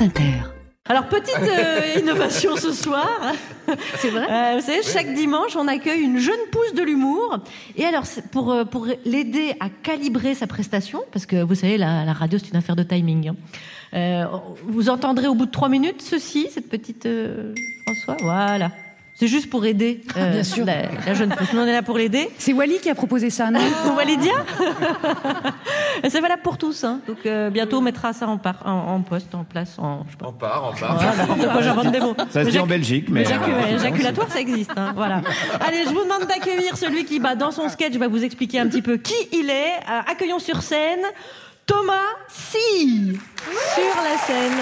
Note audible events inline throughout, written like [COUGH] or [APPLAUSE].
France Inter. Alors, petite euh, innovation ce soir. [LAUGHS] C'est vrai Euh, vous savez, chaque dimanche, on accueille une jeune pousse de l'humour. Et alors, pour, euh, pour l'aider à calibrer sa prestation, parce que vous savez, la, la radio, c'est une affaire de timing. hein. Euh, vous entendrez au bout de trois minutes ceci, cette petite euh, François? Voilà. C'est juste pour aider euh, Ah, bien sûr. La, la jeune pousse. Nous, on est là pour l'aider. C'est Wally qui a proposé ça, non? [LAUGHS] Walidia? [LAUGHS] C'est valable pour tous. Hein. Donc, euh, bientôt, on mettra ça en, par, en, en poste, en place, en. Je sais pas. On part, on part. Voilà, quoi, j'invente des mots. Ça se dit en Belgique, mais. Éjacu- euh, éjaculatoire, ça existe. hein, voilà. Allez, je vous demande d'accueillir celui qui, bah, dans son sketch, va vous expliquer un petit peu qui il est. Euh, accueillons sur scène Thomas Si sur la scène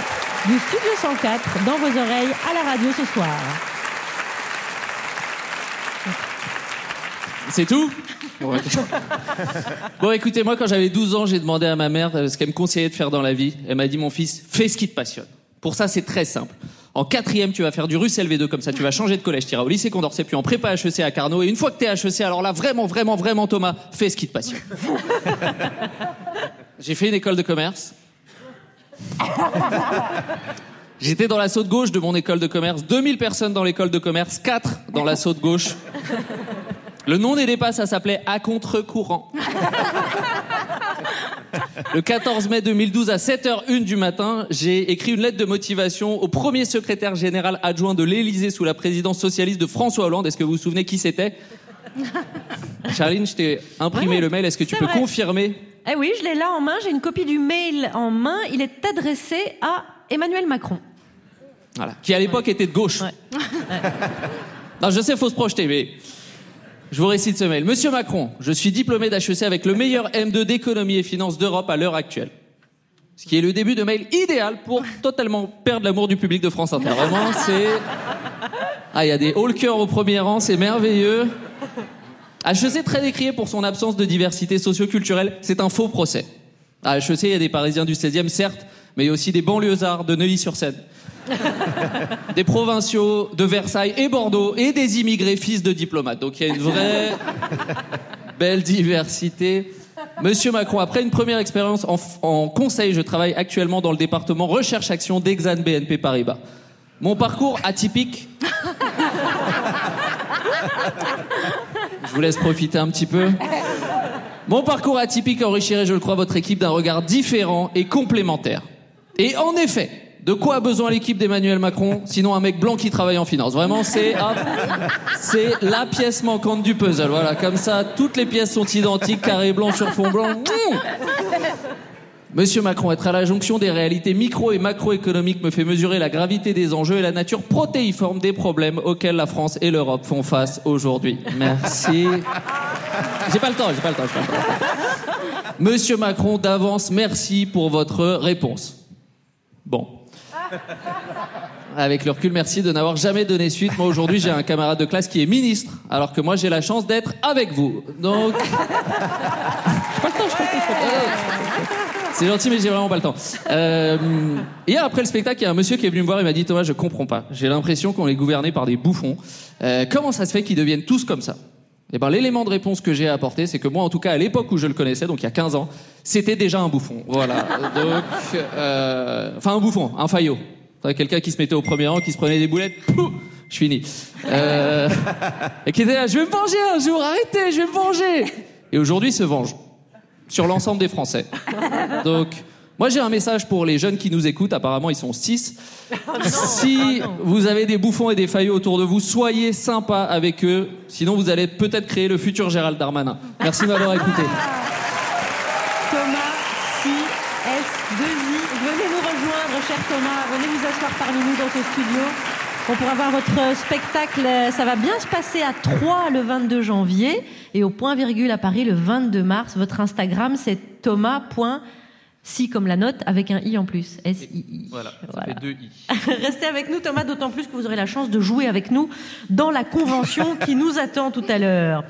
du Studio 104 dans vos oreilles à la radio ce soir. C'est tout? Bon, ouais. [LAUGHS] Bon, écoutez, moi, quand j'avais 12 ans, j'ai demandé à ma mère ce qu'elle me conseillait de faire dans la vie. Elle m'a dit, mon fils, fais ce qui te passionne. Pour ça, c'est très simple. En quatrième, tu vas faire du russe LV2, comme ça, tu vas changer de collège, tu iras au lycée Condorcet, puis en prépa HEC à Carnot. Et une fois que t'es HEC, alors là, vraiment, vraiment, vraiment, Thomas, fais ce qui te passionne. [LAUGHS] J'ai fait une école de commerce. J'étais dans l'assaut de gauche de mon école de commerce. 2000 personnes dans l'école de commerce, 4 dans l'assaut de gauche. Le nom n'aidait pas, ça s'appelait À contre-courant. [LAUGHS] Le 14 mai 2012 à 7h01 du matin, j'ai écrit une lettre de motivation au premier secrétaire général adjoint de l'Élysée sous la présidence socialiste de François Hollande. Est-ce que vous vous souvenez qui c'était? [LAUGHS] Charline, je t'ai imprimé Ouais, le mail. Est-ce que tu peux vrai. confirmer? Eh oui, je l'ai là en main. J'ai une copie du mail en main. Il est adressé à Emmanuel Macron. Voilà. Qui à l'époque était de gauche. Ouais. [LAUGHS] Non, je sais, faut se projeter, mais je vous récite ce mail. Monsieur Macron, je suis diplômé d'HEC avec le meilleur M2 d'économie et finances d'Europe à l'heure actuelle. Ce qui est le début de mail idéal pour totalement perdre l'amour du public de France Inter. C'est... Ah, il y a des haut au premier rang, c'est merveilleux. HEC très décrié pour son absence de diversité socio-culturelle, c'est un faux procès. À HEC, il y a des Parisiens du 16e, certes, mais il y a aussi des banlieusards de Neuilly-sur-Seine [LAUGHS] des provinciaux de Versailles et Bordeaux et des immigrés fils de diplomates. Donc il y a une vraie belle diversité. Monsieur Macron, après une première expérience en, en conseil, je travaille actuellement dans le département Recherche Action d'Exane BNP Paribas. Mon parcours atypique. Je vous laisse profiter un petit peu. Mon parcours atypique enrichirait, je le crois, votre équipe d'un regard différent et complémentaire. Et en effet, de quoi a besoin l'équipe d'Emmanuel Macron, sinon un mec blanc qui travaille en finance? Vraiment, c'est c'est la pièce manquante du puzzle. Voilà, comme ça, toutes les pièces sont identiques, carré blanc sur fond blanc. Mouh Monsieur Macron, être à la jonction des réalités micro et macroéconomiques me fait mesurer la gravité des enjeux et la nature protéiforme des problèmes auxquels la France et l'Europe font face aujourd'hui. Merci. J'ai pas le temps, j'ai pas le temps, pas le temps. Monsieur Macron, d'avance, merci pour votre réponse. Bon. Avec le recul, merci de n'avoir jamais donné suite. Moi, aujourd'hui, j'ai un camarade de classe qui est ministre, alors que moi, j'ai la chance d'être avec vous. Donc. [LAUGHS] C'est gentil, mais j'ai vraiment pas le temps. Euh, hier, après le spectacle, il y a un monsieur qui est venu me voir et m'a dit Thomas, je comprends pas. J'ai l'impression qu'on est gouverné par des bouffons. Euh, comment ça se fait qu'ils deviennent tous comme ça? Eh ben, l'élément de réponse que j'ai à apporter, c'est que moi, en tout cas, à l'époque où je le connaissais, donc il y a 15 ans, c'était déjà un bouffon. Voilà. [LAUGHS] Donc, euh, enfin, un bouffon, un faillot. Quelqu'un qui se mettait au premier rang, qui se prenait des boulettes. Pouh, je finis. Euh, et qui était là, je vais me venger un jour, arrêtez, je vais me venger. Et aujourd'hui, se venge sur l'ensemble des Français. Donc, moi j'ai un message pour les jeunes qui nous écoutent, apparemment ils sont six. [LAUGHS] si vous avez des bouffons et des faillots autour de vous, soyez sympa avec eux, sinon vous allez peut-être créer le futur Gérald Darmanin. Merci de m'avoir écouté. Thomas Si S2I. Venez nous rejoindre, cher Thomas. Venez vous asseoir parmi nous dans ce studio. On pourra voir votre spectacle. Ça va bien se passer à Troyes le 22 janvier et au point virgule à Paris le 22 mars. Votre Instagram, c'est thomas.si comme la note avec un i en plus. S-I-I. Voilà, ça Voilà. fait deux i. [LAUGHS] Restez avec nous, Thomas, d'autant plus que vous aurez la chance de jouer avec nous dans la convention qui nous attend tout à l'heure.